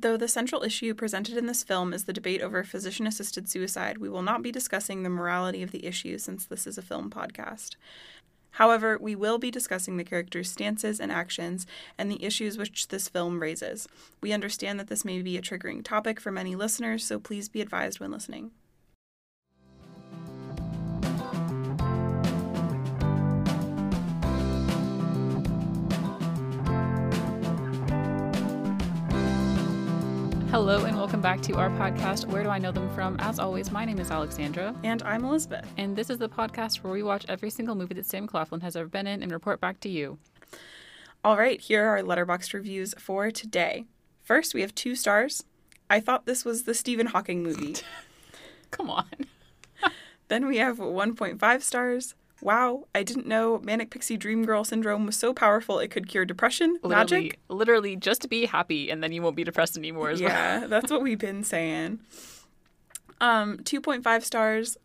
Though the central issue presented in this film is the debate over physician assisted suicide, we will not be discussing the morality of the issue since this is a film podcast. However, we will be discussing the characters' stances and actions and the issues which this film raises. We understand that this may be a triggering topic for many listeners, so please be advised when listening. Hello and welcome back to our podcast, Where Do I Know Them From? As always, my name is Alexandra. And I'm Elizabeth. And this is the podcast where we watch every single movie that Sam Claflin has ever been in and report back to you. All right, here are our Letterboxd reviews for today. First, we have two stars. I thought this was the Stephen Hawking movie. Come on. then we have 1.5 stars. Wow, I didn't know Manic Pixie Dream Girl syndrome was so powerful it could cure depression. Literally, Magic. literally, just be happy and then you won't be depressed anymore as well. Yeah, that's what we've been saying. Um, 2.5 stars.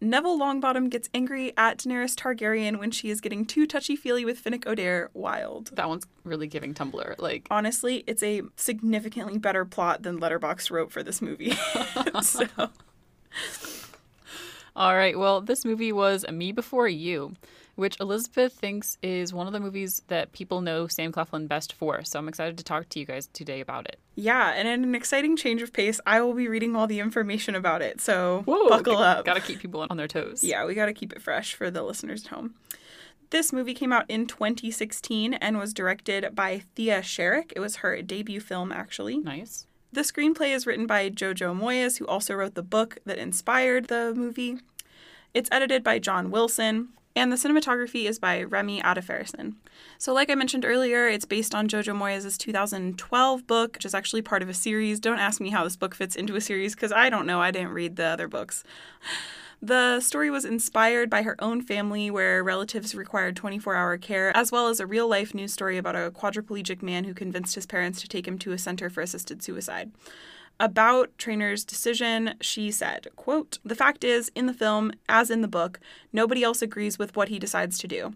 Neville Longbottom gets angry at Daenerys Targaryen when she is getting too touchy feely with Finnick Odair. Wild. That one's really giving Tumblr. Like, Honestly, it's a significantly better plot than Letterboxd wrote for this movie. so, all right, well, this movie was Me Before You, which Elizabeth thinks is one of the movies that people know Sam Claflin best for. So I'm excited to talk to you guys today about it. yeah, and in an exciting change of pace, I will be reading all the information about it. So, Whoa, buckle g- up. Gotta keep people on their toes. Yeah, we got to keep it fresh for the listeners at home. This movie came out in 2016 and was directed by Thea Sharrock. It was her debut film, actually. Nice. The screenplay is written by Jojo Moyes, who also wrote the book that inspired the movie. It's edited by John Wilson, and the cinematography is by Remi Adefarasin. So, like I mentioned earlier, it's based on Jojo Moyes' 2012 book, which is actually part of a series. Don't ask me how this book fits into a series because I don't know. I didn't read the other books. The story was inspired by her own family, where relatives required 24 hour care, as well as a real life news story about a quadriplegic man who convinced his parents to take him to a center for assisted suicide. About Traynor's decision, she said, quote, The fact is, in the film, as in the book, nobody else agrees with what he decides to do.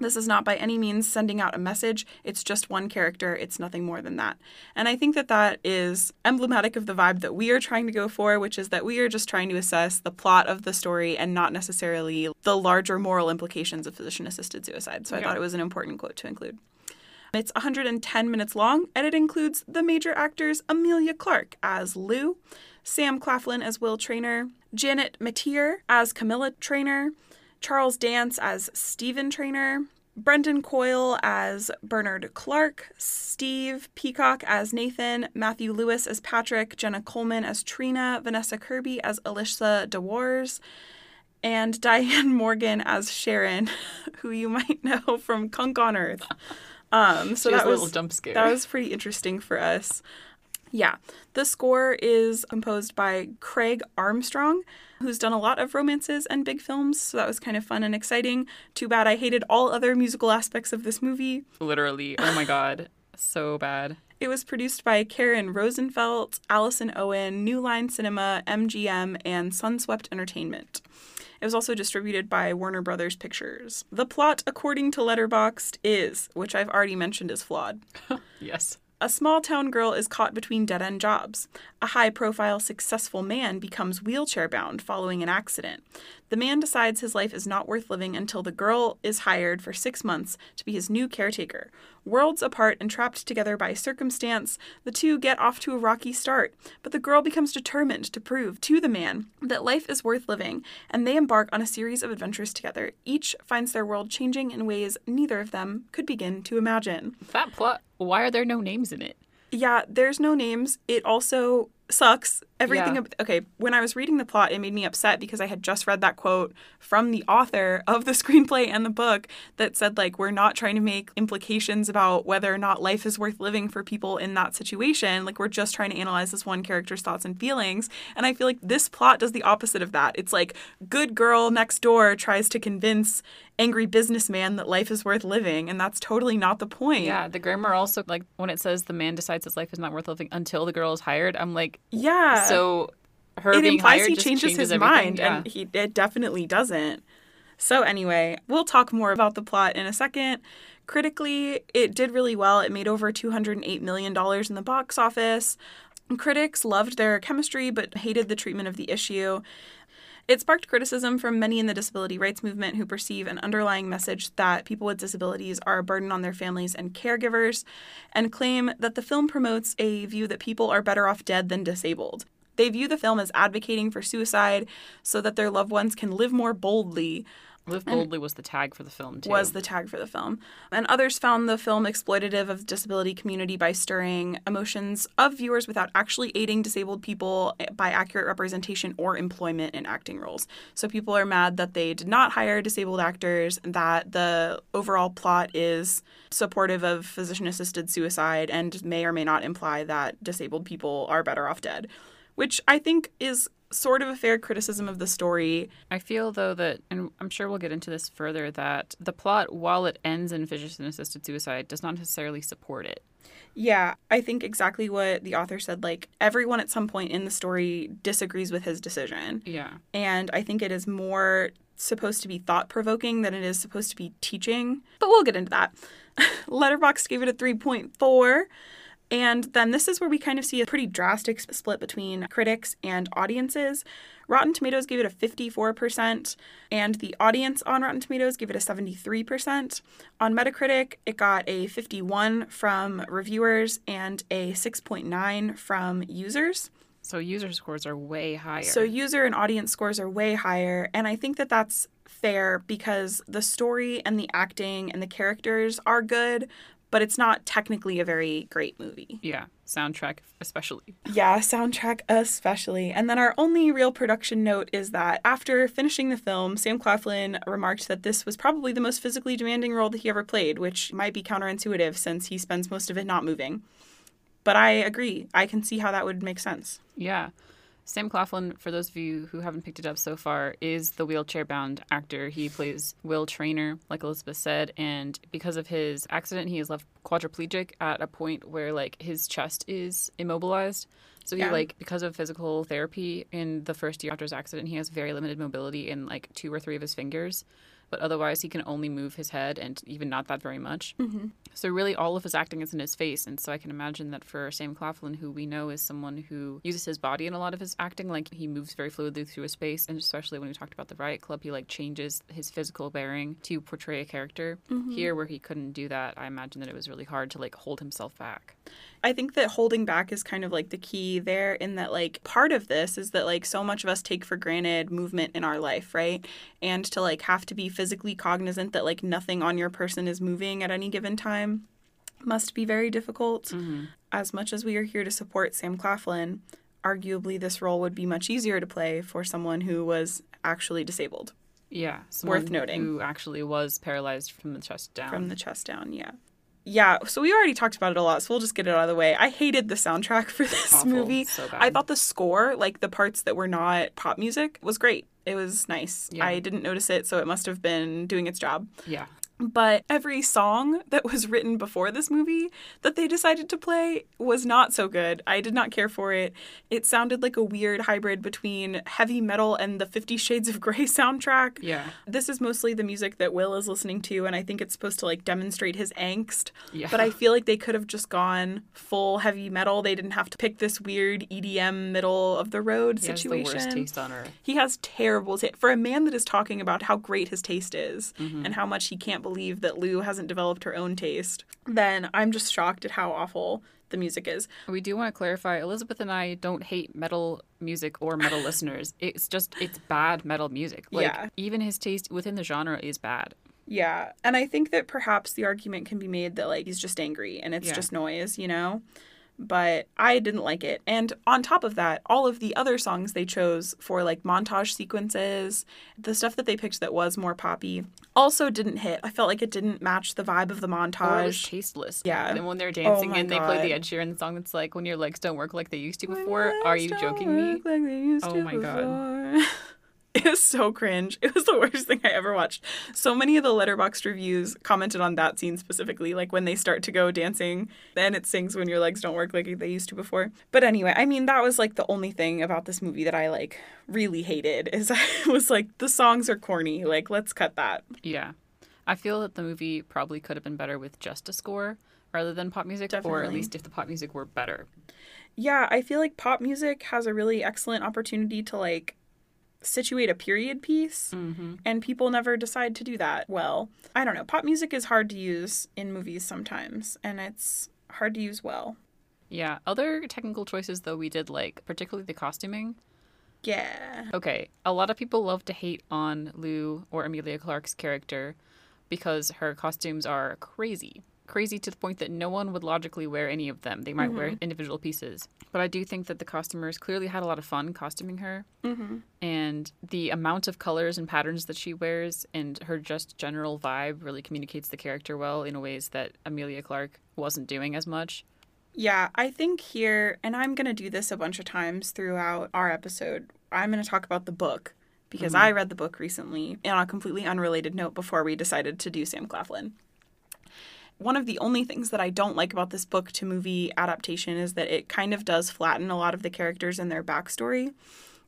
This is not by any means sending out a message. It's just one character. It's nothing more than that. And I think that that is emblematic of the vibe that we are trying to go for, which is that we are just trying to assess the plot of the story and not necessarily the larger moral implications of physician assisted suicide. So I thought it was an important quote to include. It's 110 minutes long, and it includes the major actors Emilia Clarke as Lou, Sam Claflin as Will Traynor, Janet McTeer as Camilla Traynor, Charles Dance as Stephen Traynor, Brendan Coyle as Bernard Clark, Steve Peacock as Nathan, Matthew Lewis as Patrick, Jenna Coleman as Trina, Vanessa Kirby as Alyssa DeWars, and Diane Morgan as Sharon, who you might know from Cunk on Earth. Um, so that a was jump scare. that was pretty interesting for us. Yeah, the score is composed by Craig Armstrong, who's done a lot of romances and big films, so that was kind of fun and exciting. Too bad I hated all other musical aspects of this movie. Literally. Oh my god. So bad. It was produced by Karen Rosenfeld, Allison Owen, New Line Cinema, MGM, and Sunswept Entertainment. It was also distributed by Warner Brothers Pictures. The plot, according to Letterboxd, is, which I've already mentioned is flawed. Yes. A small town girl is caught between dead end jobs. A high profile, successful man becomes wheelchair bound following an accident. The man decides his life is not worth living until the girl is hired for six months to be his new caretaker. Worlds apart and trapped together by circumstance, the two get off to a rocky start, but the girl becomes determined to prove to the man that life is worth living, and they embark on a series of adventures together. Each finds their world changing in ways neither of them could begin to imagine. That plot, why are there no names in it? Yeah, there's no names. It also sucks. Everything. Yeah. ab- okay, when I was reading the plot, it made me upset because I had just read that quote from the author of the screenplay and the book that said, like, we're not trying to make implications about whether or not life is worth living for people in that situation. Like, we're just trying to analyze this one character's thoughts and feelings. And I feel like this plot does the opposite of that. It's like, good girl next door tries to convince angry businessman that life is worth living, and that's totally not the point. Yeah, the grammar also like when it says the man decides his life is not worth living until the girl is hired. I'm like, Yeah. So her it implies he just changes, his mind, Yeah. and he it definitely doesn't. So anyway, we'll talk more about the plot in a second. Critically, it did really well. It made over $208 million in the box office. Critics loved their chemistry but hated the treatment of the issue. It sparked criticism from many in the disability rights movement who perceive an underlying message that people with disabilities are a burden on their families and caregivers, and claim that the film promotes a view that people are better off dead than disabled. They view the film as advocating for suicide so that their loved ones can live more boldly Live boldly was the tag for the film too. was the tag for the film. And others found the film exploitative of the disability community by stirring emotions of viewers without actually aiding disabled people by accurate representation or employment in acting roles. So people are mad that they did not hire disabled actors, that the overall plot is supportive of physician assisted suicide and may or may not imply that disabled people are better off dead, which I think is sort of a fair criticism of the story. I feel though that, and I'm sure we'll get into this further, that the plot, while it ends in physician assisted suicide, does not necessarily support it. Yeah, I think exactly what the author said. Like, everyone at some point in the story disagrees with his decision. Yeah. And I think it is more supposed to be thought provoking than it is supposed to be teaching. But we'll get into that. Letterboxd gave it a 3.4. And then this is where we kind of see a pretty drastic split between critics and audiences. Rotten Tomatoes gave it a 54%, and the audience on Rotten Tomatoes gave it a 73%. On Metacritic, it got a 51 from reviewers and a 6.9 from users. So user scores are way higher. So user and audience scores are way higher, and I think that that's fair because the story and the acting and the characters are good, but it's not technically a very great movie. yeah, soundtrack especially. Yeah, soundtrack especially. And then our only real production note is that after finishing the film, Sam Claflin remarked that this was probably the most physically demanding role that he ever played, which might be counterintuitive since he spends most of it not moving. But I agree. I can see how that would make sense. Yeah. Sam Claflin, for those of you who haven't picked it up so far, is the wheelchair bound actor. He plays Will Traynor, like Elizabeth said, and because of his accident, he is left quadriplegic at a point where like his chest is immobilized. So he Yeah. like because of physical therapy in the first year after his accident, he has very limited mobility in like two or three of his fingers. But otherwise, he can only move his head, and even not that very much. Mm-hmm. So really, all of his acting is in his face, and so I can imagine that for Sam Claflin, who we know is someone who uses his body in a lot of his acting, like he moves very fluidly through his space, and especially when we talked about the Riot Club, he like changes his physical bearing to portray a character. Mm-hmm. Here, where he couldn't do that, I imagine that it was really hard to like hold himself back. I think that holding back is kind of like the key there, in that, like, part of this is that, like, so much of us take for granted movement in our life, right? And to, like, have to be physically cognizant that, like, nothing on your person is moving at any given time must be very difficult. Mm-hmm. As much as we are here to support Sam Claflin, arguably this role would be much easier to play for someone who was actually disabled Yeah, Worth noting. who actually was paralyzed from the chest down. from the chest down. Yeah. Yeah, so we already talked about it a lot, so we'll just get it out of the way. I hated the soundtrack for this Awful. movie. So bad. I thought the score, like the parts that were not pop music, was great. It was nice. Yeah. I didn't notice it, so it must have been doing its job. yeah, But every song that was written before this movie that they decided to play was not so good. I did not care for it. It sounded like a weird hybrid between heavy metal and the Fifty Shades of Grey soundtrack. yeah, This is mostly the music that Will is listening to, and I think it's supposed to like demonstrate his angst. Yeah. But I feel like they could have just gone full heavy metal. They didn't have to pick this weird EDM middle of the road he has the worst taste on earth. He has terrible taste. For a man that is talking about how great his taste is Mm-hmm. and how much he can't believe that Lou hasn't developed her own taste, then I'm just shocked at how awful the music is. We do want to clarify Elizabeth and I don't hate metal music or metal listeners. It's just it's bad metal music. Like Yeah. even his taste within the genre is bad. Yeah. And I think that perhaps the argument can be made that like he's just angry and it's Yeah. just noise, you know? But I didn't like it. And on top of that, all of the other songs they chose for like montage sequences, the stuff that they picked that was more poppy, also didn't hit. I felt like it didn't match the vibe of the Or it was montage. tasteless. Yeah. And when they're oh dancing my and they play the God. Ed Sheeran song it's like when your legs don't work like they used to before. Are you joking me? Like they used Oh my God. It was so cringe. It was the worst thing I ever watched. So many of the letterboxd reviews commented on that scene specifically, like when they start to go dancing, then it sings when your legs don't work like they used to before. But anyway, I mean that was like the only thing about this movie that I like really hated is I was like the songs are corny. Like let's cut that. Yeah. I feel that the movie probably could have been better with just a score rather than pop music, or at least if the pop music were better. Yeah, I feel like pop music has a really excellent opportunity to like situate a period piece, Mm-hmm. and people never decide to do that well. I don't know. Pop music is hard to use in movies sometimes, and it's hard to use well. Yeah. Other technical choices, though, we did like, particularly the costuming. Yeah. Okay, a lot of people love to hate on Lou or Emilia Clarke's character because her costumes are crazy. Crazy to the point that no one would logically wear any of them. They might wear individual pieces. But I do think that the costumers clearly had a lot of fun costuming her. Mm-hmm. And the amount of colors and patterns that she wears and her just general vibe really communicates the character well in ways that Emilia Clarke wasn't doing as much. Yeah, I think here, and I'm going to do this a bunch of times throughout our episode, I'm going to talk about the book because I read the book recently and on a completely unrelated note before we decided to do Sam Claflin. One of the only things that I don't like about this book to movie adaptation is that it kind of does flatten a lot of the characters and their backstory.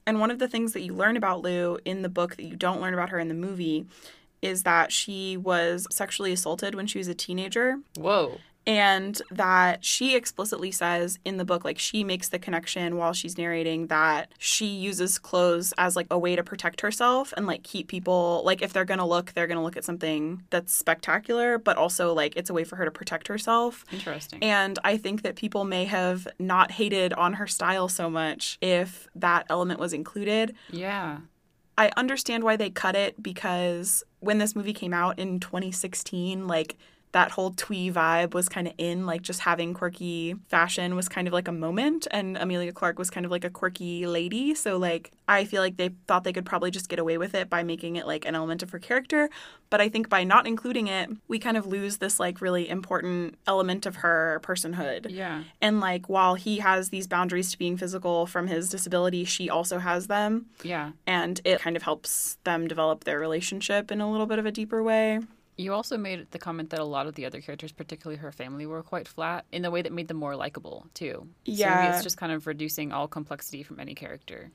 And one of the things that you learn about Lou in the book that you don't learn about her in the movie is that she was sexually assaulted when she was a teenager Whoa. And that she explicitly says in the book like she makes the connection while she's narrating that she uses clothes as like a way to protect herself and like keep people like if they're going to look they're going to look at something that's spectacular but also like it's a way for her to protect herself Interesting. and I think that people may have not hated on her style so much if that element was included. yeah. I understand why they cut it because when this movie came out in 2016, like that whole twee vibe was kind of in, like just having quirky fashion was kind of like a moment, and Emilia Clarke was kind of like a quirky lady. So, like, I feel like they thought they could probably just get away with it by making it like an element of her character. But I think by not including it, we kind of lose this like really important element of her personhood. Yeah. And like, while he has these boundaries to being physical from his disability, she also has them Yeah. and it kind of helps them develop their relationship in a little bit of a deeper way. You also made the comment that a lot of the other characters, particularly her family, were quite flat in the way that made them more likable, too. So Yeah. it's just kind of reducing all complexity from any character.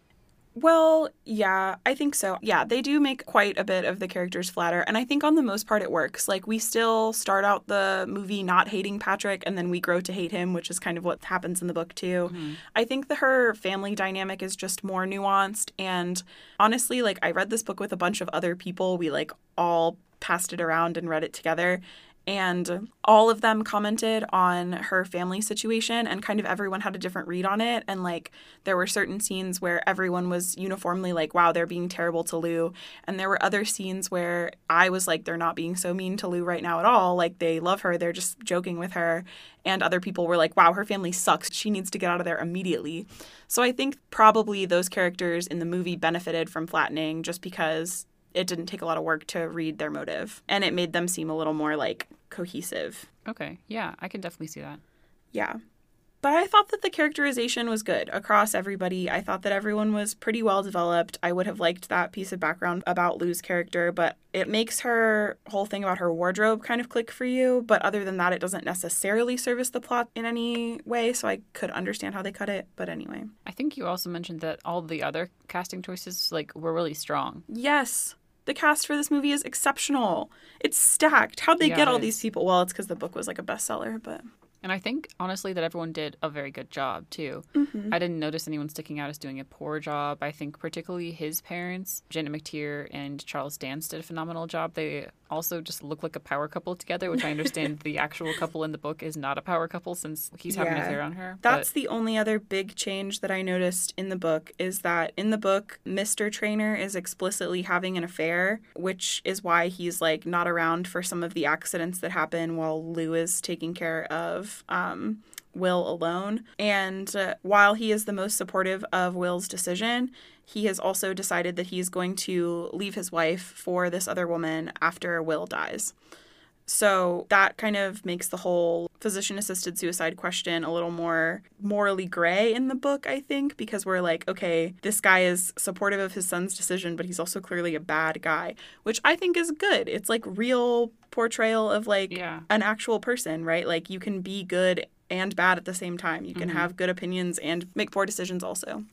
Well, yeah, I think so. Yeah, they do make quite a bit of the characters flatter, and I think on the most part it works. Like, we still start out the movie not hating Patrick, and then we grow to hate him, which is kind of what happens in the book, too. Mm-hmm. I think that her family dynamic is just more nuanced, and honestly, like, I read this book with a bunch of other people. We, like, all passed it around and read it together. And all of them commented on her family situation, and kind of everyone had a different read on it. And like, there were certain scenes where everyone was uniformly like, wow, they're being terrible to Lou. And there were other scenes where I was like, they're not being so mean to Lou right now at all. Like, they love her, they're just joking with her. And other people were like, wow, her family sucks. She needs to get out of there immediately. So I think probably those characters in the movie benefited from flattening just because it didn't take a lot of work to read their motive and it made them seem a little more like cohesive. Okay. Yeah, I can definitely see that. Yeah. But I thought that the characterization was good across everybody. I thought that everyone was pretty well developed. I would have liked that piece of background about Lou's character, but it makes her whole thing about her wardrobe kind of click for you. But other than that, it doesn't necessarily service the plot in any way. So I could understand how they cut it. But anyway. I think you also mentioned that all the other casting choices like were really strong. Yes. The cast for this movie is exceptional. It's stacked. How'd they Yeah, get all these people? Well, it's because the book was like a bestseller, but And I think honestly that everyone did a very good job too. Mm-hmm. I didn't notice anyone sticking out as doing a poor job. I think particularly his parents, Janet McTeer and Charles Dance, did a phenomenal job. They also just look like a power couple together, which I understand the actual couple in the book is not a power couple since he's having an affair on her. That's the only other big change that I noticed in the book is that in the book, Mr. Traynor is explicitly having an affair, which is why he's like not around for some of the accidents that happen while Lou is taking care of um, Will alone. And uh, while he is the most supportive of Will's decision, he has also decided that he's going to leave his wife for this other woman after Will dies. So that kind of makes the whole physician assisted suicide question a little more morally gray in the book, I think, because we're like, okay, this guy is supportive of his son's decision, but he's also clearly a bad guy, which I think is good. It's like real portrayal of like Yeah. an actual person, right? Like you can be good and bad at the same time. You can mm-hmm. have good opinions and make poor decisions also.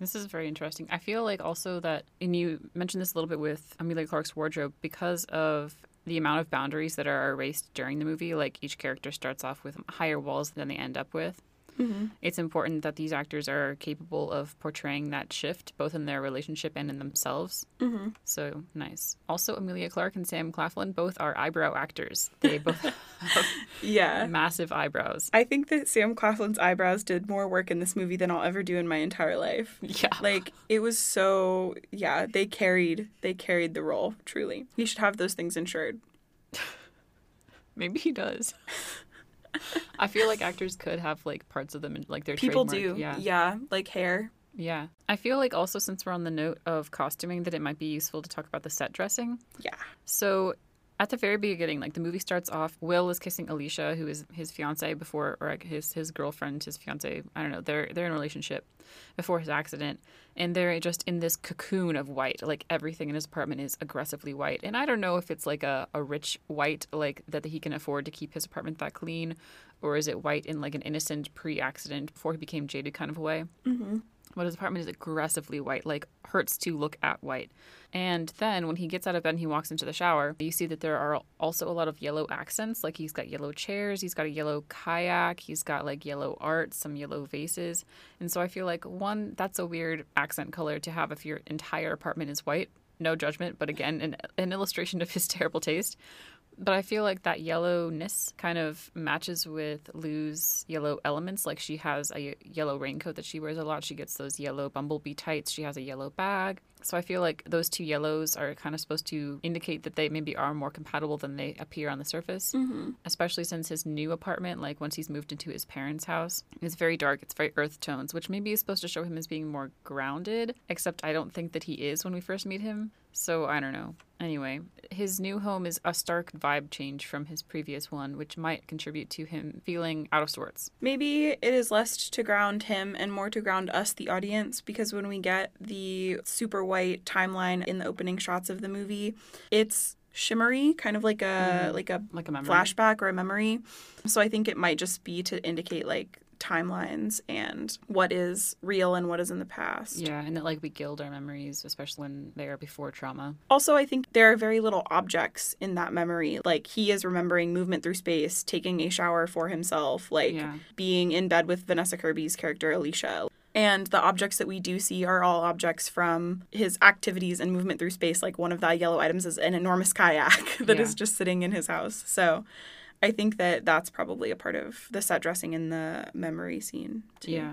This is very interesting. I feel like also that, and you mentioned this a little bit with Emilia Clarke's wardrobe, because of the amount of boundaries that are erased during the movie. Like each character starts off with higher walls than they end up with. Mm-hmm. It's important that these actors are capable of portraying that shift, both in their relationship and in themselves. Mm-hmm. So nice. Also, Emilia Clarke and Sam Claflin both are eyebrow actors. They both have Yeah. massive eyebrows. I think that Sam Claflin's eyebrows did more work in this movie than I'll ever do in my entire life. Yeah. Like it was so yeah, they carried they carried the role, truly. He should have those things insured. Maybe he does. I feel like actors could have like parts of them in like their People trademark. do. Yeah. yeah, like hair. Yeah. I feel like also since we're on the note of costuming that it might be useful to talk about the set dressing. Yeah. So at the very beginning, like the movie starts off, Will is kissing Alicia, who is his fiance before, or like his his girlfriend, his fiance. I don't know. They're they're in a relationship before his accident, and they're just in this cocoon of white. Like everything in his apartment is aggressively white, and I don't know if it's like a, a rich white, like that he can afford to keep his apartment that clean, or is it white in like an innocent pre-accident before he became jaded kind of a way. Mm-hmm. But his apartment is aggressively white, like hurts to look at white. And then when he gets out of bed and he walks into the shower, you see that there are also a lot of yellow accents. Like he's got yellow chairs, he's got a yellow kayak, he's got like yellow art, some yellow vases. And so I feel like one, that's a weird accent color to have if your entire apartment is white. No judgment, but again, an, an illustration of his terrible taste. But I feel like that yellowness kind of matches with Lou's yellow elements. Like she has a yellow raincoat that she wears a lot. She gets those yellow bumblebee tights. She has a yellow bag. So I feel like those two yellows are kind of supposed to indicate that they maybe are more compatible than they appear on the surface. Mm-hmm. Especially since his new apartment, like once he's moved into his parents' house, is very dark. It's very earth tones, which maybe is supposed to show him as being more grounded. Except I don't think that he is when we first meet him. So I don't know. Anyway, his new home is a stark vibe change from his previous one, which might contribute to him feeling out of sorts. Maybe it is less to ground him and more to ground us, the audience, because when we get the super white timeline in the opening shots of the movie, it's shimmery, kind of like a Mhm. like a Like a memory. flashback or a memory. So I think it might just be to indicate like timelines and what is real and what is in the past. Yeah, and that like we gild our memories, especially when they are before trauma. Also, I think there are very little objects in that memory. Like he is remembering movement through space, taking a shower for himself, like Yeah. being in bed with Vanessa Kirby's character Alicia. And the objects that we do see are all objects from his activities and movement through space. Like one of the yellow items is an enormous kayak that is Yeah. just sitting in his house. So I think that that's probably a part of the set dressing in the memory scene. Too. Yeah.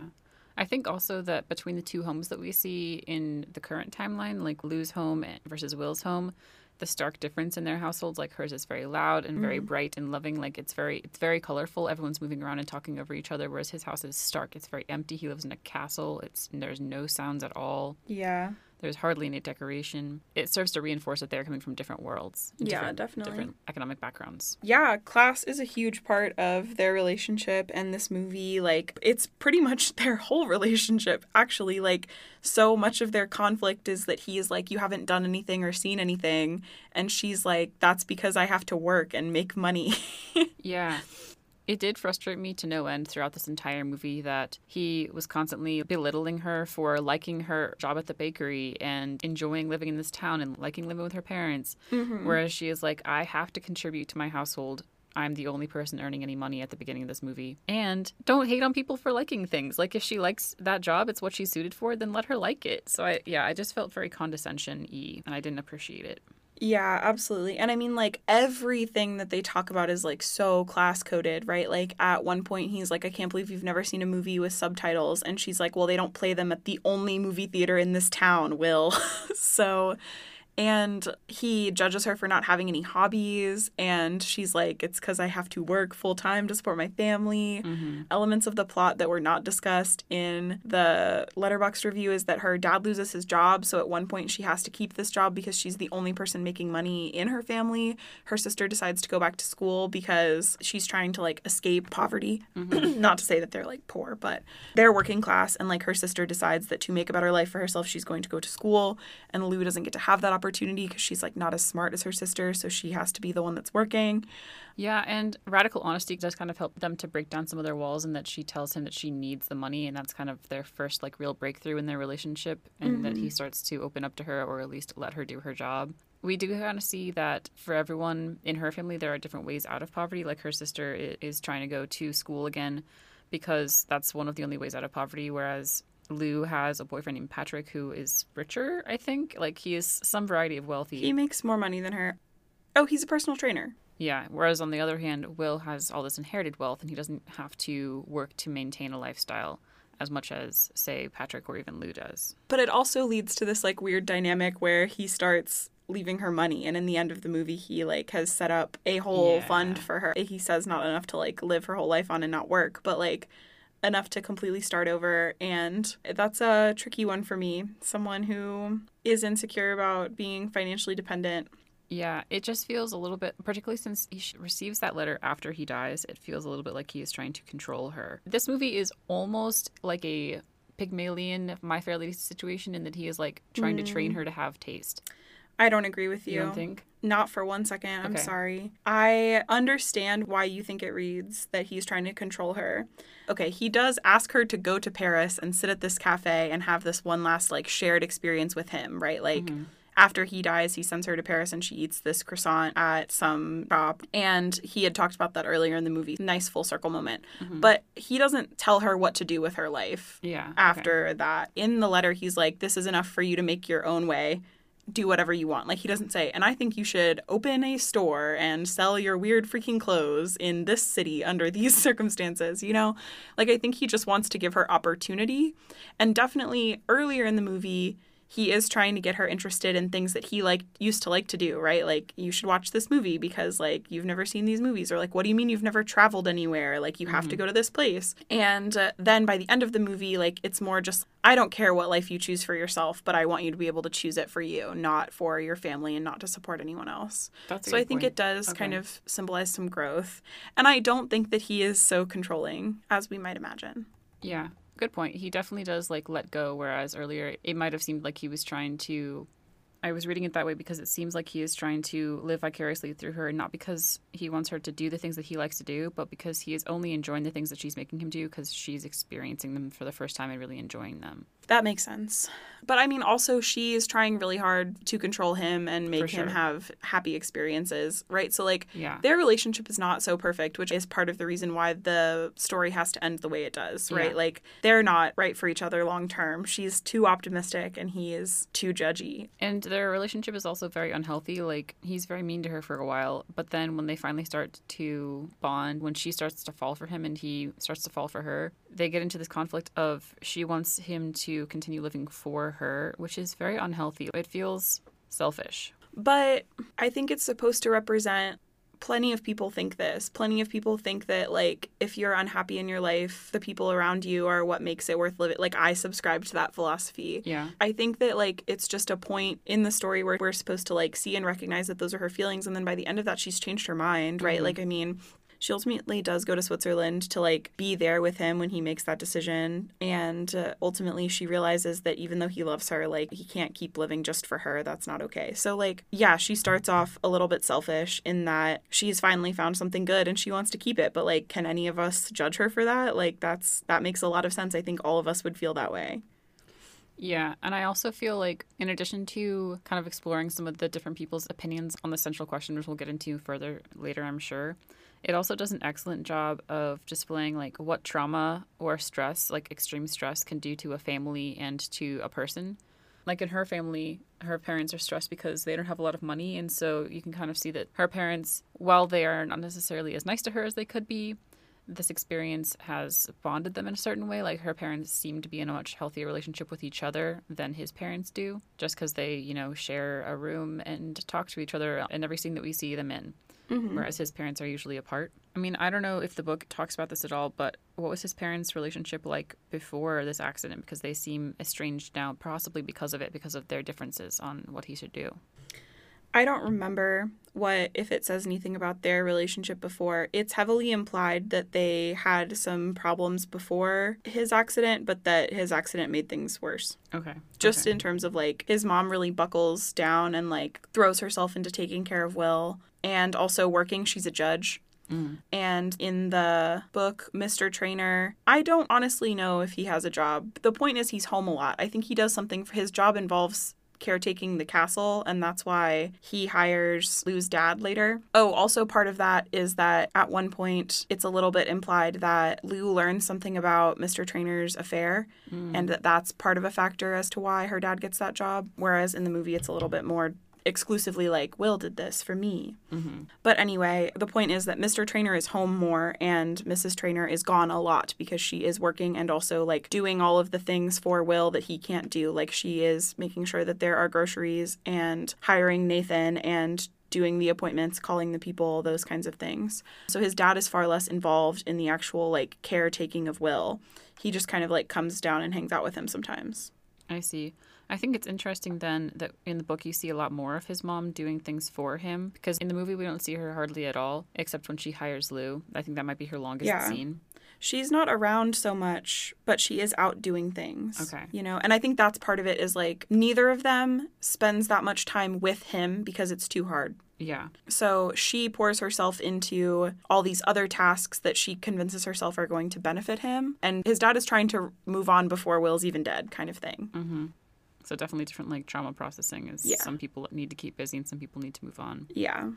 I think also that between the two homes that we see in the current timeline, like Lou's home versus Will's home, the stark difference in their households, like hers is very loud and very mm-hmm. bright and loving. Like it's very it's very colorful. Everyone's moving around and talking over each other, whereas his house is stark. It's very empty. He lives in a castle. It's there's no sounds at all. Yeah. There's hardly any decoration. It serves to reinforce that they're coming from different worlds. Yeah, different- definitely. Different economic backgrounds. yeah, class is a huge part of their relationship and this movie like it's pretty much their whole relationship actually like so much of their conflict is that he is like you haven't done anything or seen anything and she's like that's because I have to work and make money. Yeah. It did frustrate me to no end throughout this entire movie that he was constantly belittling her for liking her job at the bakery and enjoying living in this town and liking living with her parents. Mm-hmm. Whereas she is like, I have to contribute to my household. I'm the only person earning any money at the beginning of this movie. And don't hate on people for liking things. Like if she likes that job, it's what she's suited for, then let her like it. So I yeah, I just felt very condescension y and I didn't appreciate it. Yeah, absolutely. And I mean, like, everything that they talk about is like so class coded, right? Like, at one point, he's like, I can't believe you've never seen a movie with subtitles. And she's like, Well, they don't play them at the only movie theater in this town, Will. so. And he judges her for not having any hobbies. And she's like, It's because I have to work full time to support my family. Mm-hmm. Elements of the plot that were not discussed in the letterboxd review is that her dad loses his job. So at one point, she has to keep this job because she's the only person making money in her family. Her sister decides to go back to school because she's trying to like escape poverty. Mm-hmm. not to say that they're like poor, but they're working class. And like her sister decides that to make a better life for herself, she's going to go to school. And Lou doesn't get to have that opportunity because she's like not as smart as her sister. So she has to be the one that's working. Yeah, and radical honesty does kind of help them to break down some of their walls, and that she tells him that she needs the money, and that's kind of their first like real breakthrough in their relationship, and that he mm-hmm. starts to open up to her or at least let her do her job. we do kind of see that for everyone in her family, there are different ways out of poverty. Like her sister is trying to go to school again because that's one of the only ways out of poverty. Whereas Lou has a boyfriend named Patrick who is richer, I think. Like he is some variety of wealthy. He makes more money than her. Oh, he's a personal trainer. Yeah. Whereas on the other hand, Will has all this inherited wealth and he doesn't have to work to maintain a lifestyle as much as, say, Patrick or even Lou does. But it also leads to this like weird dynamic where he starts leaving her money and in the end of the movie he like has set up a whole Yeah. fund for her. He says not enough to like live her whole life on and not work, but like enough to completely start over and that's a tricky one for me. Someone who is insecure about being financially dependent. Yeah, it just feels a little bit, particularly since he receives that letter after he dies, it feels a little bit like he is trying to control her. This movie is almost like a Pygmalion My Fair Lady situation in that he is like trying to train mm. her to have taste. I don't agree with You you. don't think? Not for one second. I'm Okay. sorry. I understand why you think it reads that he's trying to control her. Okay, he does ask her to go to Paris and sit at this cafe and have this one last like shared experience with him, right? Like mm-hmm. after he dies, he sends her to Paris and she eats this croissant at some shop. And he had talked about that earlier in the movie. Nice full circle moment. Mm-hmm. But he doesn't tell her what to do with her life Yeah. okay. after that. In the letter, he's like, This is enough for you to make your own way. Do whatever you want. Like, he doesn't say, and I think you should open a store and sell your weird freaking clothes in this city under these circumstances, you know? Like, I think he just wants to give her opportunity. And definitely earlier in the movie, he is trying to get her interested in things that he like used to like to do, right? Like you should watch this movie because like you've never seen these movies or like what do you mean you've never traveled anywhere? Like you have to go to this place. And uh, then by the end of the movie like it's more just I don't care what life you choose for yourself, but I want you to be able to choose it for you, not for your family and not to support anyone else. That's So I think point. it does kind of symbolize some growth. And I don't think that he is so controlling as we might imagine. Yeah, good point. He definitely does like let go, whereas earlier it might have seemed like he was trying to. I was reading it that way because it seems like he is trying to live vicariously through her, not because he wants her to do the things that he likes to do, but because he is only enjoying the things that she's making him do because she's experiencing them for the first time and really enjoying them. That makes sense. But I mean, also, she is trying really hard to control him and make him have happy experiences, right? So, like, Yeah. their relationship is not so perfect, which is part of the reason why the story has to end the way it does, right? Yeah. Like, they're not right for each other long term. She's too optimistic and he is too judgy. And their relationship is also very unhealthy. Like, he's very mean to her for a while, but then when they finally start to bond, when she starts to fall for him and he starts to fall for her, they get into this conflict of she wants him to continue living for her, which is very unhealthy. It feels selfish. But I think it's supposed to represent plenty of people think this. Plenty of people think that like if you're unhappy in your life, the people around you are what makes it worth living. Like I subscribe to that philosophy. Yeah. I think that like it's just a point in the story where we're supposed to like see and recognize that those are her feelings and then by the end of that she's changed her mind, right? Mm-hmm. Like I mean, she ultimately does go to Switzerland to like be there with him when he makes that decision. And uh, ultimately she realizes that even though he loves her like he can't keep living just for her. That's not okay. So like yeah she starts off a little bit selfish in that she's finally found something good and she wants to keep it. But like can any of us judge her for that? Like that's that makes a lot of sense. I think all of us would feel that way. Yeah, and I also feel like, in addition to kind of exploring some of the different people's opinions on the central question, which we'll get into further later, I'm sure, it also does an excellent job of displaying like what trauma or stress, like extreme stress, can do to a family and to a person. Like in her family, her parents are stressed because they don't have a lot of money, and so you can kind of see that her parents, while they are not necessarily as nice to her as they could be, this experience has bonded them in a certain way. Like her parents seem to be in a much healthier relationship with each other than his parents do, just because they, you know, share a room and talk to each other in every scene that we see them in. Mm-hmm. Whereas his parents are usually apart. I mean, I don't know if the book talks about this at all, but what was his parents' relationship like before this accident? Because they seem estranged now, possibly because of it, because of their differences on what he should do. I don't remember what if it says anything about their relationship before. It's heavily implied that they had some problems before his accident, but that his accident made things worse. Okay. Just okay. in terms of like his mom really buckles down and like throws herself into taking care of Will and also working. She's a judge. And in the book, Mr. Traynor, I don't honestly know if he has a job. The point is, he's home a lot. I think he does something for his job involves caretaking the castle, and that's why he hires Lou's dad later. Oh, also part of that is that at one point it's a little bit implied that Lou learns something about Mr. Traynor's affair, and that that's part of a factor as to why her dad gets that job. Whereas in the movie, it's a little bit more exclusively like Will did this for me. Mm-hmm. But anyway, the point is that Mr. Traynor is home more and Mrs. Traynor is gone a lot because she is working and also like doing all of the things for Will that he can't do. Like she is making sure that there are groceries and hiring Nathan and doing the appointments, calling the people, those kinds of things. So his dad is far less involved in the actual like caretaking of Will. He just kind of like comes down and hangs out with him sometimes. I see. I think it's interesting then that in the book you see a lot more of his mom doing things for him because in the movie we don't see her hardly at all except when she hires Lou. I think that might be her longest Yeah. scene. she's not around so much, but she is out doing things. Okay. You know, and I think that's part of it is like neither of them spends that much time with him because it's too hard. Yeah. So she pours herself into all these other tasks that she convinces herself are going to benefit him. And his dad is trying to move on before Will's even dead, kind of thing. Mm-hmm. So definitely different like trauma processing is Yeah. some people need to keep busy and some people need to move on, Yeah.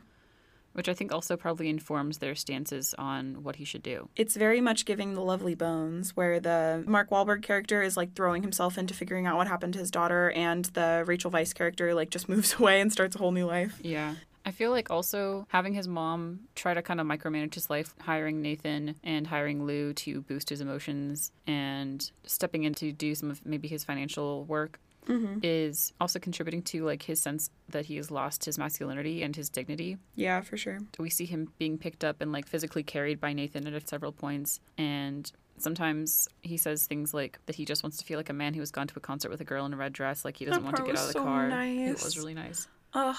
which I think also probably informs their stances on what he should do. It's very much giving the lovely bones, where the Mark Wahlberg character is like throwing himself into figuring out what happened to his daughter, and the Rachel Weisz character like just moves away and starts a whole new life. Yeah. I feel like also having his mom try to kind of micromanage his life, hiring Nathan and hiring Lou to boost his emotions and stepping in to do some of maybe his financial work Mm-hmm. is also contributing to like his sense that he has lost his masculinity and his dignity. Yeah, for sure. We see him being picked up and like physically carried by Nathan at several points and Sometimes he says things like that he just wants to feel like a man who has gone to a concert with a girl in a red dress, like he doesn't want to get out of the so car. It nice. was really nice. Ugh,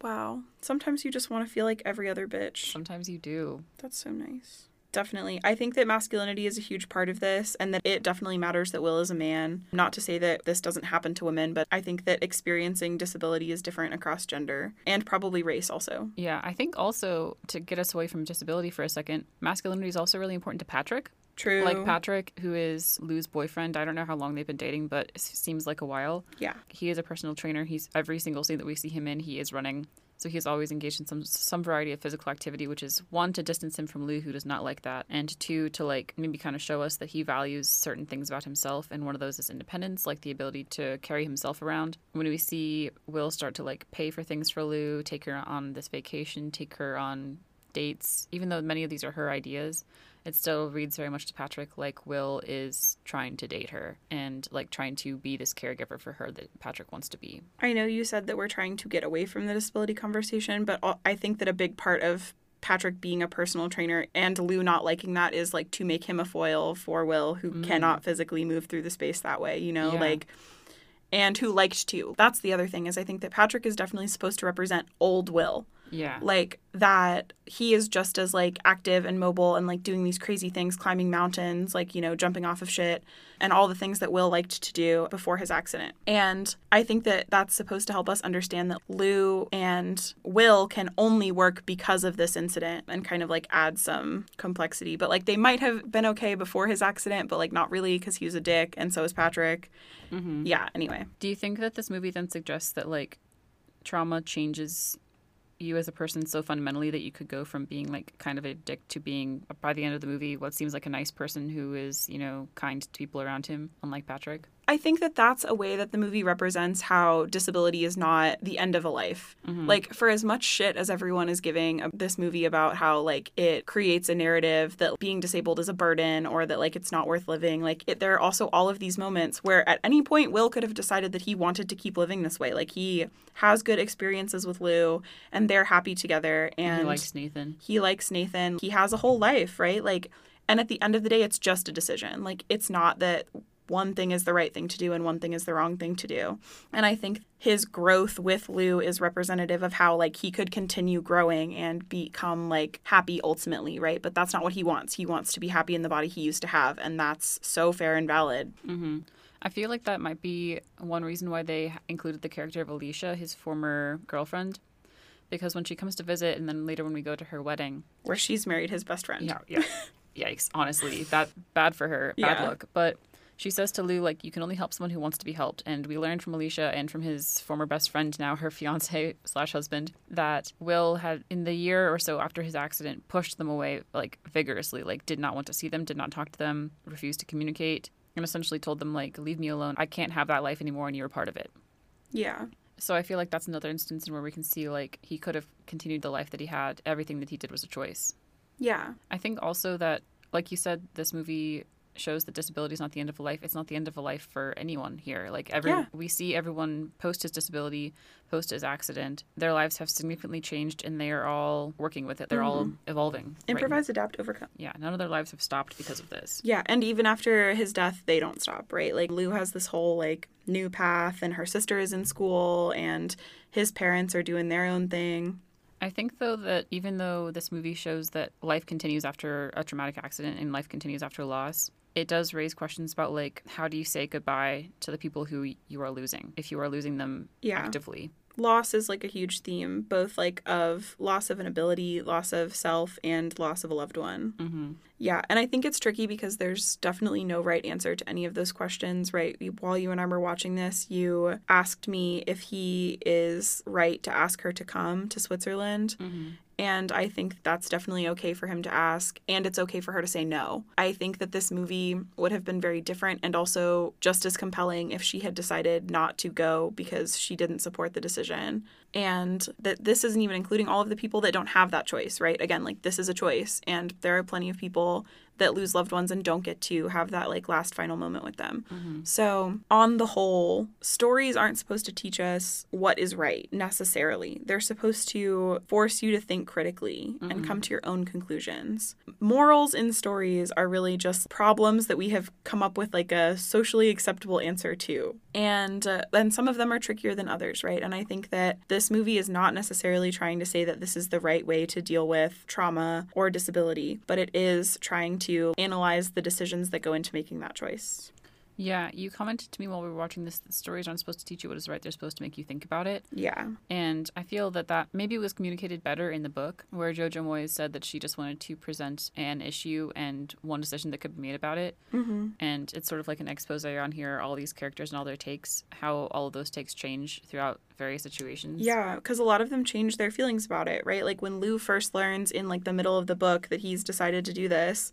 wow. Sometimes you just want to feel like every other bitch. Sometimes you do. That's so nice. Definitely. I think that masculinity is a huge part of this and that it definitely matters that Will is a man. Not to say that this doesn't happen to women, but I think that experiencing disability is different across gender and probably race also. Yeah, I think also to get us away from disability for a second, masculinity is also really important to Patrick. True. Like Patrick, who is Lou's boyfriend. I don't know how long they've been dating, but it seems like a while. Yeah. He is a personal trainer. He's every single scene that we see him in, he is running. So he's always engaged in some some variety of physical activity, which is one to distance him from Lou, who does not like that, and two to like maybe kind of show us that he values certain things about himself, and one of those is independence, like the ability to carry himself around. When we see Will start to like pay for things for Lou, take her on this vacation, take her on dates, even though many of these are her ideas, it still reads very much to Patrick like Will is trying to date her and like trying to be this caregiver for her that Patrick wants to be. I know you said that we're trying to get away from the disability conversation, but I think that a big part of Patrick being a personal trainer and Lou not liking that is like to make him a foil for Will, who mm. cannot physically move through the space that way, you know, Yeah. like, and who liked to. That's the other thing is I think that Patrick is definitely supposed to represent old Will. Yeah. like that he is just as like active and mobile and like doing these crazy things climbing mountains like you know jumping off of shit and all the things that will liked to do before his accident. And i think that that's supposed to help us understand that lou and will can only work because of this incident and kind of like add some complexity. But like they might have been okay before his accident but like not really because he was a dick and so is patrick. Mm-hmm. Yeah anyway. Do you think that this movie then suggests that like trauma changes you as a person so fundamentally that you could go from being like kind of a dick to being by the end of the movie what seems like a nice person who is, you know, kind to people around him, unlike Patrick? I think that that's a way that the movie represents how disability is not the end of a life. Mm-hmm. Like, for as much shit as everyone is giving uh, this movie about how, like, it creates a narrative that being disabled is a burden or that, like, it's not worth living, like, it, there are also all of these moments where at any point Will could have decided that he wanted to keep living this way. Like, he has good experiences with Lou and they're happy together. And he likes Nathan. he likes Nathan. He has a whole life, right? Like, and at the end of the day, it's just a decision. Like, it's not that one thing is the right thing to do and one thing is the wrong thing to do. And I think his growth with Lou is representative of how, like, he could continue growing and become, like, happy ultimately, right? But that's not what he wants. He wants to be happy in the body he used to have. And that's so fair and valid. Mm-hmm. I feel like that might be one reason why they included the character of Alicia, his former girlfriend, because when she comes to visit and then later when we go to her wedding, Where she's married his best friend. Yeah, yeah. Yikes. Honestly, that bad for her. Bad Yeah. luck. But She says to Lou, like, you can only help someone who wants to be helped. And we learned from Alicia and from his former best friend, now her fiance slash husband, that Will had, in the year or so after his accident, pushed them away, like, vigorously, like, did not want to see them, did not talk to them, refused to communicate, and essentially told them, like, leave me alone. I can't have that life anymore, and you're a part of it. Yeah. So I feel like that's another instance in where we can see, like, he could have continued the life that he had. Everything that he did was a choice. Yeah. I think also that, like you said, this movie shows that disability is not the end of a life. It's not the end of a life for anyone here. Like every Yeah. we see everyone post his disability, post his accident. Their lives have significantly changed, and they are all working with it. They're all mm-hmm. evolving. right. Improvise, adapt, overcome. Yeah, none of their lives have stopped because of this. Yeah, and even after his death, they don't stop, right? Like Lou has this whole like new path, and her sister is in school, and his parents are doing their own thing. I think though that even though this movie shows that life continues after a traumatic accident and life continues after loss, it does raise questions about like how do you say goodbye to the people who you are losing if you are losing them Yeah. actively. Loss is like a huge theme, both like of loss of an ability, loss of self, and loss of a loved one. Mm-hmm. Yeah, and I think it's tricky because there's definitely no right answer to any of those questions, right? While you and I were watching this, you asked me if he is right to ask her to come to Switzerland. And I think that's definitely okay for him to ask, and it's okay for her to say no. I think that this movie would have been very different and also just as compelling if she had decided not to go because she didn't support the decision. And that this isn't even including all of the people that don't have that choice, right? Again, like this is a choice, and there are plenty of people that lose loved ones and don't get to have that like last final moment with them. So, on the whole, stories aren't supposed to teach us what is right necessarily. They're supposed to force you to think critically and come to your own conclusions. Morals in stories are really just problems that we have come up with like a socially acceptable answer to. And uh, some of them are trickier than others, right? And I think that this movie is not necessarily trying to say that this is the right way to deal with trauma or disability, but it is trying to analyze the decisions that go into making that choice. Yeah, you commented to me while we were watching this that stories aren't supposed to teach you what is right. They're supposed to make you think about it. Yeah. And I feel that that maybe was communicated better in the book, where Jojo Moyes said that she just wanted to present an issue and one decision that could be made about it. Mm-hmm. And it's sort of like an expose on here, all these characters and all their takes, how all of those takes change throughout various situations. Yeah, because a lot of them change their feelings about it, right? Like when Lou first learns in like the middle of the book that he's decided to do this,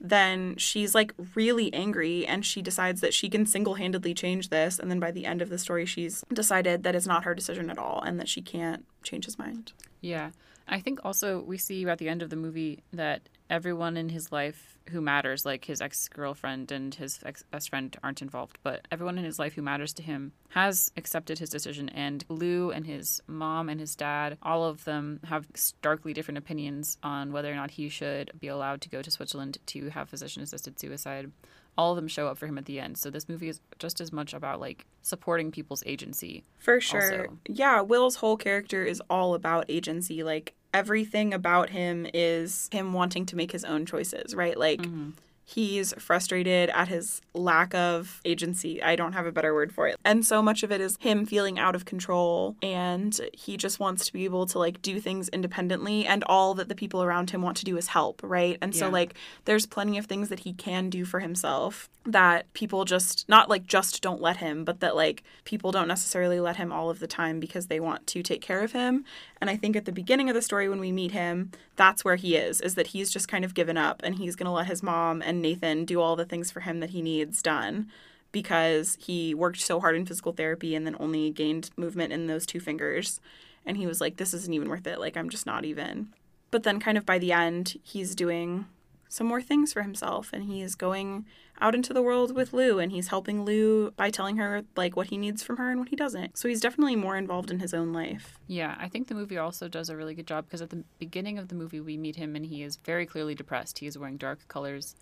then she's like really angry and she decides that she can single-handedly change this and then by the end of the story she's decided that it's not her decision at all and that she can't change his mind. Yeah. I think also we see at the end of the movie that everyone in his life who matters, like his ex girlfriend and his ex best friend, aren't involved, but everyone in his life who matters to him has accepted his decision. And Lou and his mom and his dad, all of them have starkly different opinions on whether or not he should be allowed to go to Switzerland to have physician assisted suicide. All of them show up for him at the end. So this movie is just as much about like supporting people's agency. For sure. Also. Yeah, Will's whole character is all about agency. Like everything about him is him wanting to make his own choices, right? Like mm-hmm. He's frustrated at his lack of agency. I don't have a better word for it. And so much of it is him feeling out of control and he just wants to be able to like do things independently and all that the people around him want to do is help, right? And so like there's plenty of things that he can do for himself that people just not like just don't let him, but that like people don't necessarily let him all of the time because they want to take care of him. And I think at the beginning of the story when we meet him, that's where he is, is that he's just kind of given up and he's going to let his mom and Nathan do all the things for him that he needs done because he worked so hard in physical therapy and then only gained movement in those two fingers. And he was like, this isn't even worth it. Like, I'm just not even. But then, kind of by the end, he's doing some more things for himself and he's going out into the world with Lou and he's helping Lou by telling her like what he needs from her and what he doesn't. So he's definitely more involved in his own life. Yeah, I think the movie also does a really good job because at the beginning of the movie, we meet him and he is very clearly depressed. He is wearing dark colors.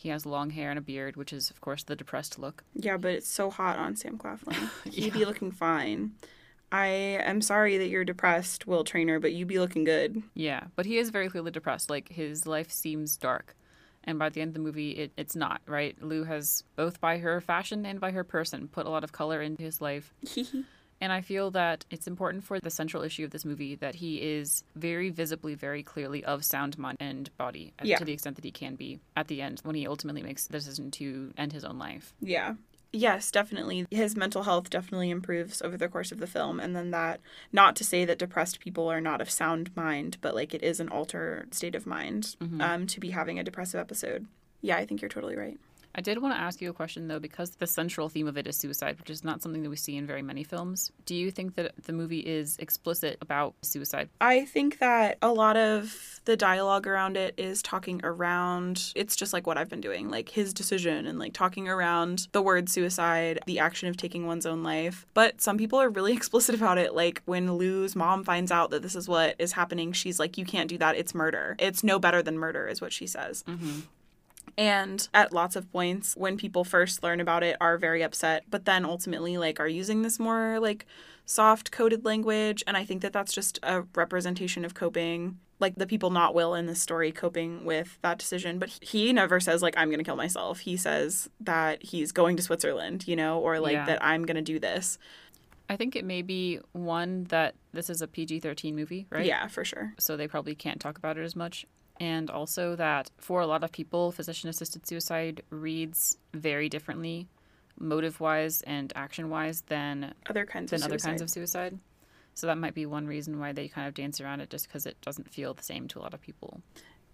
He has long hair and a beard, which is, of course, the depressed look. Yeah, but it's so hot on Sam Claflin. He'd be looking fine. I am sorry that you're depressed, Will Traynor, but you'd be looking good. Yeah, but he is very clearly depressed. Like, his life seems dark. And by the end of the movie, it, it's not, right? Lou has, both by her fashion and by her person, put a lot of color into his life. And I feel that it's important for the central issue of this movie that he is very visibly, very clearly of sound mind and body uh, Yeah. to the extent that he can be at the end when he ultimately makes the decision to end his own life. Yeah. Yes, definitely. His mental health definitely improves over the course of the film. And then that, not to say that depressed people are not of sound mind, but like it is an altered state of mind um, to be having a depressive episode. Yeah, I think you're totally right. I did want to ask you a question though, because the central theme of it is suicide, which is not something that we see in very many films. Do you think that the movie is explicit about suicide? I think that a lot of the dialogue around it is talking around it's just like what I've been doing, like his decision and like talking around the word suicide, the action of taking one's own life. But some people are really explicit about it. Like when Lou's mom finds out that this is what is happening, she's like, You can't do that. It's murder. It's no better than murder, is what she says. Mm-hmm. And at lots of points, when people first learn about it, are very upset, but then ultimately, like, are using this more like soft coded language. And I think that that's just a representation of coping, like the people not Will in this story coping with that decision. But he never says, like, I'm going to kill myself. He says that he's going to Switzerland, you know, or like Yeah. that I'm going to do this. I think it may be one that this is a PG 13 movie, right? Yeah, for sure. So they probably can't talk about it as much. And also that for a lot of people, physician assisted suicide reads very differently, motive wise and action wise, than, Other kinds than of other suicide. kinds of suicide. So that might be one reason why they kind of dance around it just because it doesn't feel the same to a lot of people.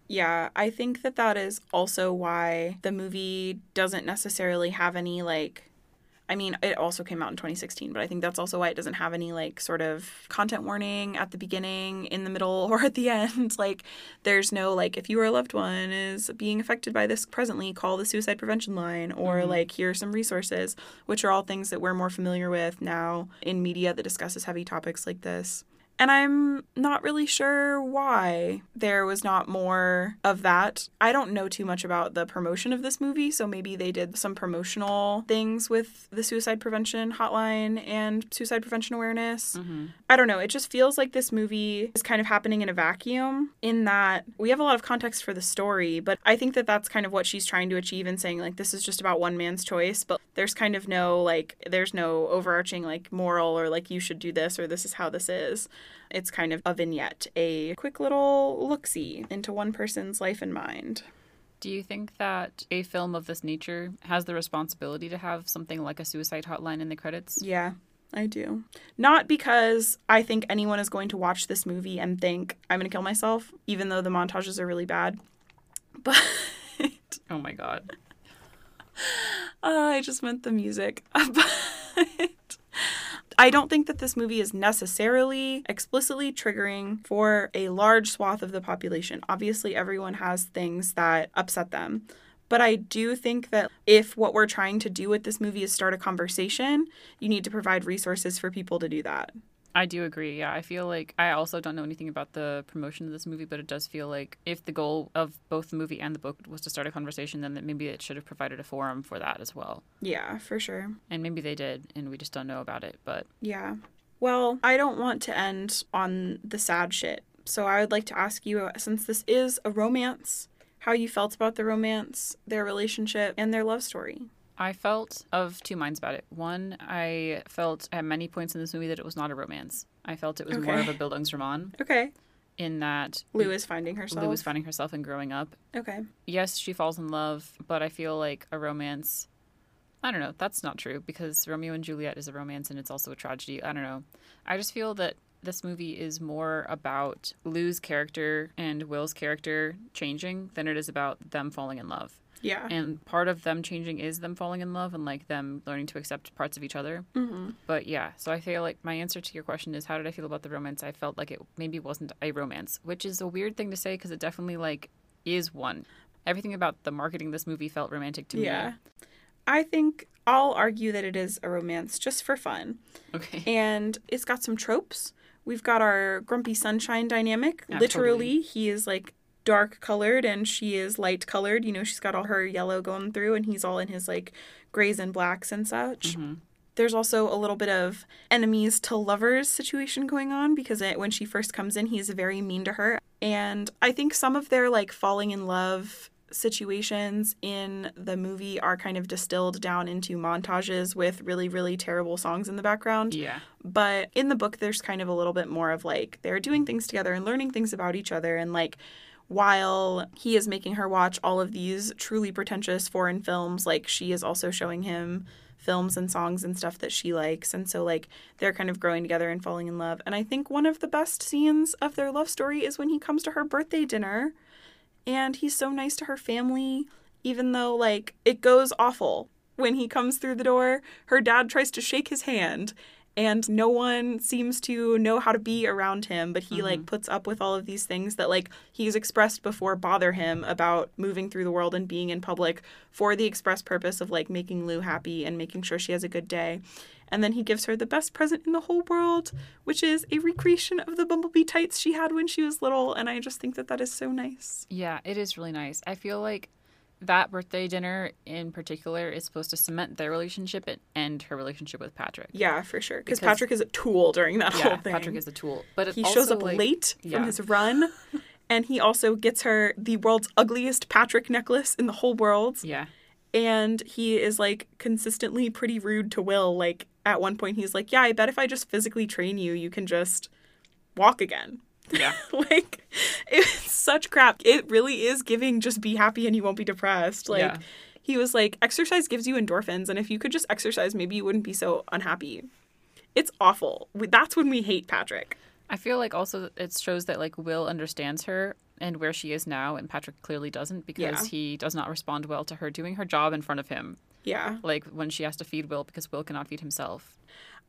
Yeah, I think that that is also why the movie doesn't necessarily have any like I mean, it also came out in 2016, but I think that's also why it doesn't have any like sort of content warning at the beginning, in the middle, or at the end. Like there's no like if you or a loved one is being affected by this presently, call the suicide prevention line or mm-hmm. like here are some resources, which are all things that we're more familiar with now in media that discusses heavy topics like this. And I'm not really sure why there was not more of that. I don't know too much about the promotion of this movie, so maybe they did some promotional things with the suicide prevention hotline and suicide prevention awareness. Mm-hmm. I don't know. It just feels like this movie is kind of happening in a vacuum in that we have a lot of context for the story, but I think that that's kind of what she's trying to achieve in saying, like, this is just about one man's choice, but there's kind of no, like, there's no overarching, like, moral or, like, you should do this or this is how this is. It's kind of a vignette, a quick little look see into one person's life and mind. Do you think that a film of this nature has the responsibility to have something like a suicide hotline in the credits? Yeah, I do. Not because I think anyone is going to watch this movie and think, I'm going to kill myself, even though the montages are really bad. But Oh my god. uh, I just meant the music. but I don't think that this movie is necessarily explicitly triggering for a large swath of the population. Obviously, everyone has things that upset them. But I do think that if what we're trying to do with this movie is start a conversation, you need to provide resources for people to do that. I do agree. Yeah, I feel like I also don't know anything about the promotion of this movie, but it does feel like if the goal of both the movie and the book was to start a conversation, then that maybe it should have provided a forum for that as well. Yeah, for sure. And maybe they did, and we just don't know about it. But Yeah. Well, I don't want to end on the sad shit. So I would like to ask you, uh, since this is a romance, how you felt about the romance, their relationship, and their love story. I felt of two minds about it. One, I felt at many points in this movie that it was not a romance. I felt it was more of a Bildungsroman Okay. in that Lou is finding herself. Lou is finding herself and growing up. Okay. Yes, she falls in love, but I feel like a romance. I don't know. That's not true because Romeo and Juliet is a romance and it's also a tragedy. I don't know. I just feel that this movie is more about Lou's character and Will's character changing than it is about them falling in love. Yeah. And part of them changing is them falling in love and like them learning to accept parts of each other. hmm But yeah, so I feel like my answer to your question is how did I feel about the romance? I felt like it maybe wasn't a romance, which is a weird thing to say because it definitely like is one. Everything about the marketing of this movie felt romantic to me. Yeah. I think I'll argue that it is a romance just for fun. Okay. And it's got some tropes. We've got our grumpy sunshine dynamic. Yeah, Literally, he is like dark colored and she is light colored. You know, she's got all her yellow going through and he's all in his like grays and blacks and such. Mhm. There's also a little bit of enemies to lovers situation going on because it, when she first comes in, he's very mean to her. And I think some of their like falling in love situations in the movie are kind of distilled down into montages with really, really terrible songs in the background. Yeah. But in the book, there's kind of a little bit more of like they're doing things together and learning things about each other. And like while he is making her watch all of these truly pretentious foreign films, like she is also showing him films and songs and stuff that she likes. And so, like, they're kind of growing together and falling in love. And I think one of the best scenes of their love story is when he comes to her birthday dinner and he's so nice to her family, even though, like, it goes awful. When he comes through the door, her dad tries to shake his hand and no one seems to know how to be around him but he like mm-hmm. puts up with all of these things that like he's expressed before bother him about moving through the world and being in public for the express purpose of like making Lou happy and making sure she has a good day. And then he gives her the best present in the whole world which is a recreation of the bumblebee tights she had when she was little and i just think that that is so nice. Yeah, it is really nice. I feel like that birthday dinner in particular is supposed to cement their relationship and end her relationship with Patrick. yeah for sure because patrick is a tool during that Yeah, whole thing. Patrick is a tool, but he shows up like- late yeah. from his run and he also gets her the world's ugliest patrick necklace in the whole world. Yeah, and he is like consistently pretty rude to will. Like at one point he's like yeah i bet if i just physically train you you can just walk again yeah, like it's such crap it really is giving just be happy and you won't be depressed like Yeah. he was like exercise gives you endorphins and if you could just exercise maybe you wouldn't be so unhappy it's awful that's when we hate patrick I feel like also it shows that like Will understands her and where she is now, and Patrick clearly doesn't because Yeah. he does not respond well to her doing her job in front of him. Yeah Like when she has to feed Will because Will cannot feed himself.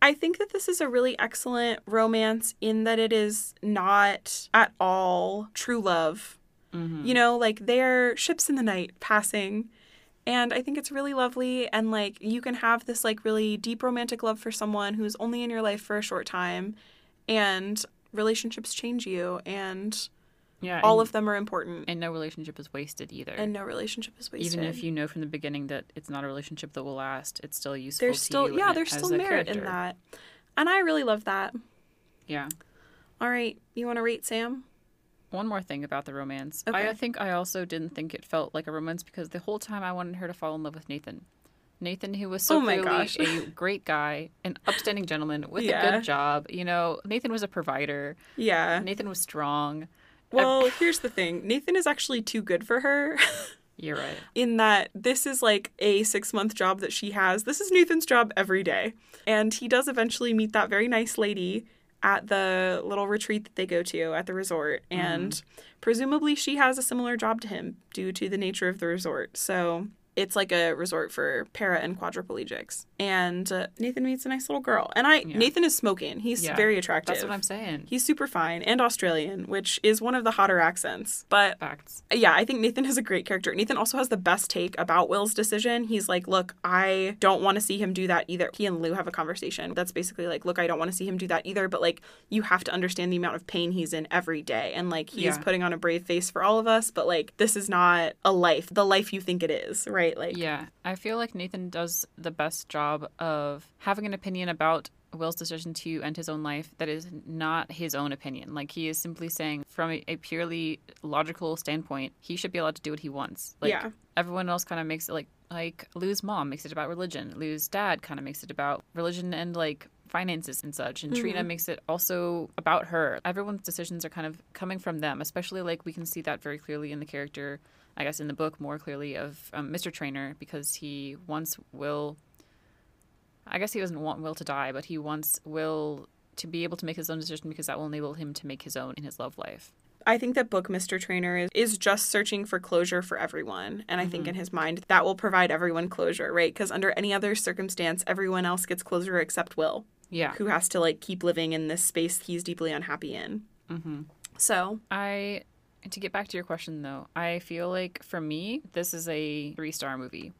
I think that this is a really excellent romance in that it is not at all true love. Mm-hmm. You know, like they're ships in the night passing. And I think it's really lovely. And like you can have this like really deep romantic love for someone who's only in your life for a short time. And relationships change you. And Yeah, all of them are important. and no relationship is wasted either. And no relationship is wasted. Even if you know from the beginning that it's not a relationship that will last, it's still useful. there's still, yeah, there's still merit in that. And I really love that. Yeah. All right. You want to rate Sam? One more thing about the romance. Okay. I think I also didn't think it felt like a romance because the whole time I wanted her to fall in love with Nathan. Nathan, who was so Oh my clearly gosh. a great guy, an upstanding gentleman with a good job. You know, Nathan was a provider. Yeah. Nathan was strong. Well, here's the thing Nathan is actually too good for her You're right. in that this is like a six month job that she has. This is Nathan's job every day. And he does eventually meet that very nice lady at the little retreat that they go to at the resort. Mm-hmm. And presumably she has a similar job to him due to the nature of the resort. So it's like a resort for para and quadriplegics. And uh, Nathan meets a nice little girl. And I, Yeah. Nathan is smoking. He's Yeah, very attractive. That's what I'm saying. He's super fine and Australian, which is one of the hotter accents. But Facts. yeah, I think Nathan is a great character. Nathan also has the best take about Will's decision. He's like, Look, I don't want to see him do that either. He and Lou have a conversation that's basically like, Look, I don't want to see him do that either, but like, you have to understand the amount of pain he's in every day. And like, he's Yeah. putting on a brave face for all of us, but like, this is not a life, the life you think it is, right? Like, Yeah, I feel like Nathan does the best job of having an opinion about Will's decision to end his own life that is not his own opinion. Like he is simply saying, from a, a purely logical standpoint, he should be allowed to do what he wants. Like Yeah. everyone else kind of makes it like like Lou's mom makes it about religion. Lou's dad kind of makes it about religion and like finances and such. And Trina makes it also about her. Everyone's decisions are kind of coming from them, especially like we can see that very clearly in the character, I guess in the book more clearly of um, Mr. Traynor because he wants Will. I guess he doesn't want Will to die, but he wants Will to be able to make his own decision because that will enable him to make his own in his love life. I think that book Mr. Traynor is, is just searching for closure for everyone. And I think in his mind, that will provide everyone closure, right? Because under any other circumstance, everyone else gets closure except Will, Yeah. who has to like keep living in this space he's deeply unhappy in. Mm-hmm. So, I to get back to your question though, I feel like for me this is a three star movie.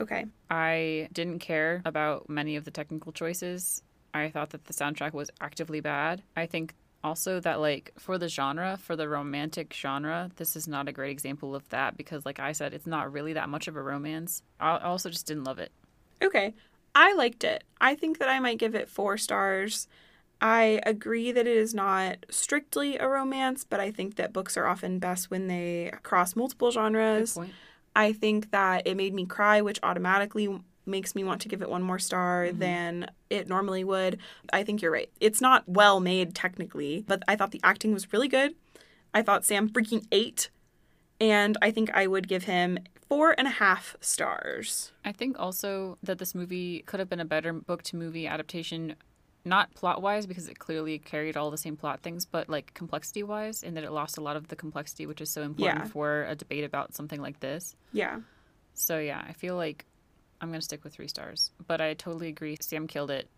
okay. I didn't care about many of the technical choices. I thought that the soundtrack was actively bad. I think also that like for the genre, for the romantic genre, this is not a great example of that because like I said, it's not really that much of a romance. I also just didn't love it. Okay. I liked it. I think that I might give it four stars. I agree that it is not strictly a romance, but I think that books are often best when they cross multiple genres. I think that it made me cry, which automatically makes me want to give it one more star mm-hmm. than it normally would. I think you're right. It's not well made technically, but I thought the acting was really good. I thought Sam freaking ate, and I think I would give him four and a half stars. I think also that this movie could have been a better book to movie adaptation, not plot wise, because it clearly carried all the same plot things, but like complexity wise, in that it lost a lot of the complexity, which is so important Yeah. for a debate about something like this. Yeah. So yeah, I feel like I'm gonna stick with three stars, but I totally agree. Sam killed it.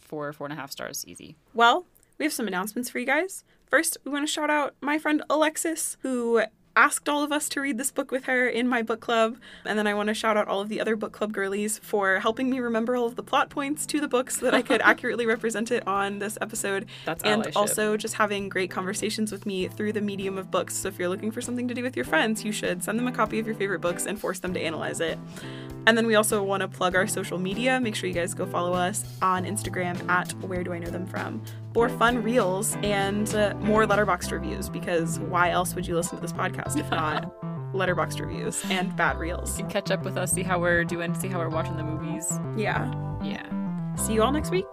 Four, four and a half stars, easy. Well, we have some announcements for you guys. First, we want to shout out my friend Alexis, who asked all of us to read this book with her in my book club. And then I want to shout out all of the other book club girlies for helping me remember all of the plot points to the books so that I could accurately represent it on this episode. That's and also just having great conversations with me through the medium of books. So if you're looking for something to do with your friends, you should send them a copy of your favorite books and force them to analyze it. And then we also want to plug our social media. Make sure you guys go follow us on Instagram at Where Do I Know Them From for fun reels and uh, more letterboxd reviews because why else would you listen to this podcast if not letterboxd reviews and bad reels? You can catch up with us, see how we're doing, see how we're watching the movies. Yeah. Yeah. See you all next week.